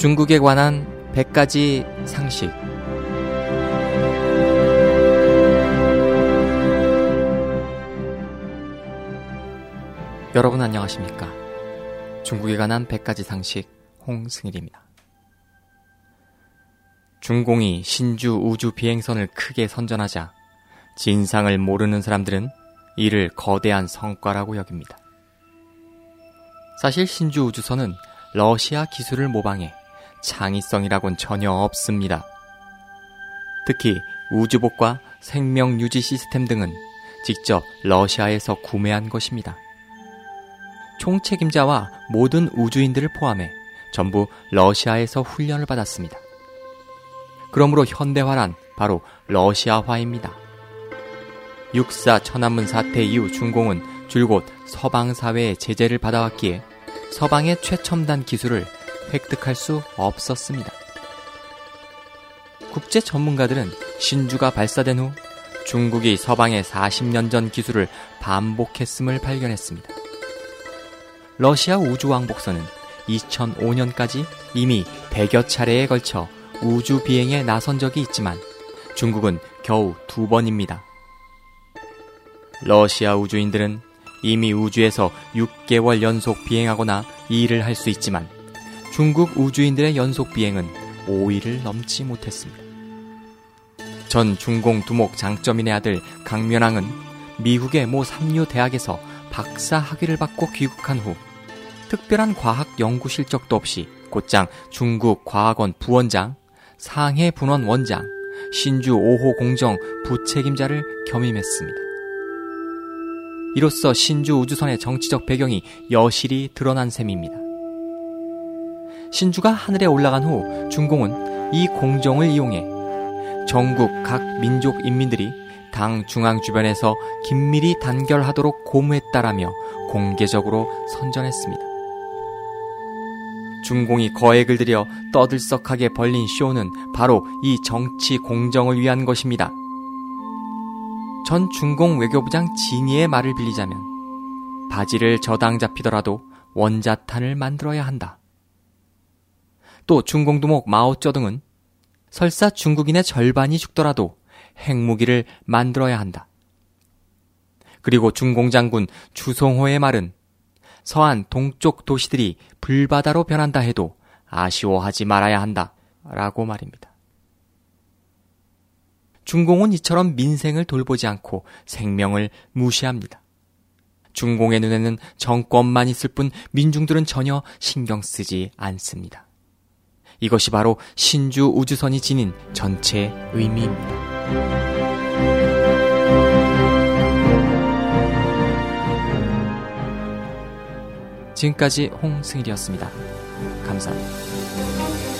중국에 관한 100가지 상식. 여러분 안녕하십니까? 중국에 관한 100가지 상식 홍승일입니다. 중공이 신주 우주 비행선을 크게 선전하자 진상을 모르는 사람들은 이를 거대한 성과라고 여깁니다. 사실 신주 우주선은 러시아 기술을 모방해 창의성이라곤 전혀 없습니다. 특히 우주복과 생명 유지 시스템 등은 직접 러시아에서 구매한 것입니다. 총책임자와 모든 우주인들을 포함해 전부 러시아에서 훈련을 받았습니다. 그러므로 현대화란 바로 러시아화입니다. 육사 천안문 사태 이후 중공은 줄곧 서방 사회의 제재를 받아왔기에 서방의 최첨단 기술을 획득할 수 없었습니다. 국제 전문가들은 신주가 발사된 후 중국이 서방의 40년 전 기술을 반복했음을 발견했습니다. 러시아 우주왕복선은 2005년까지 이미 100여 차례에 걸쳐 우주 비행에 나선 적이 있지만 중국은 겨우 두 번입니다. 러시아 우주인들은 이미 우주에서 6개월 연속 비행하거나 일을 할 수 있지만 중국 우주인들의 연속 비행은 5일을 넘지 못했습니다. 전 중공 두목 장점인의 아들 강면왕은 미국의 모 삼류 대학에서 박사 학위를 받고 귀국한 후 특별한 과학 연구 실적도 없이 곧장 중국 과학원 부원장, 상해 분원 원장, 신주 5호 공정 부책임자를 겸임했습니다. 이로써 신주 우주선의 정치적 배경이 여실히 드러난 셈입니다. 신주가 하늘에 올라간 후 중공은 이 공정을 이용해 전국 각 민족 인민들이 당 중앙 주변에서 긴밀히 단결하도록 고무했다라며 공개적으로 선전했습니다. 중공이 거액을 들여 떠들썩하게 벌린 쇼는 바로 이 정치 공정을 위한 것입니다. 전 중공 외교부장 진이의 말을 빌리자면 바지를 저당 잡히더라도 원자탄을 만들어야 한다. 또 중공두목 마오쩌둥은 설사 중국인의 절반이 죽더라도 핵무기를 만들어야 한다. 그리고 중공장군 주송호의 말은 서한 동쪽 도시들이 불바다로 변한다 해도 아쉬워하지 말아야 한다. 라고 말입니다. 중공은 이처럼 민생을 돌보지 않고 생명을 무시합니다. 중공의 눈에는 정권만 있을 뿐 민중들은 전혀 신경 쓰지 않습니다. 이것이 바로 신주 우주선이 지닌 전체 의미입니다. 지금까지 홍승일이었습니다. 감사합니다.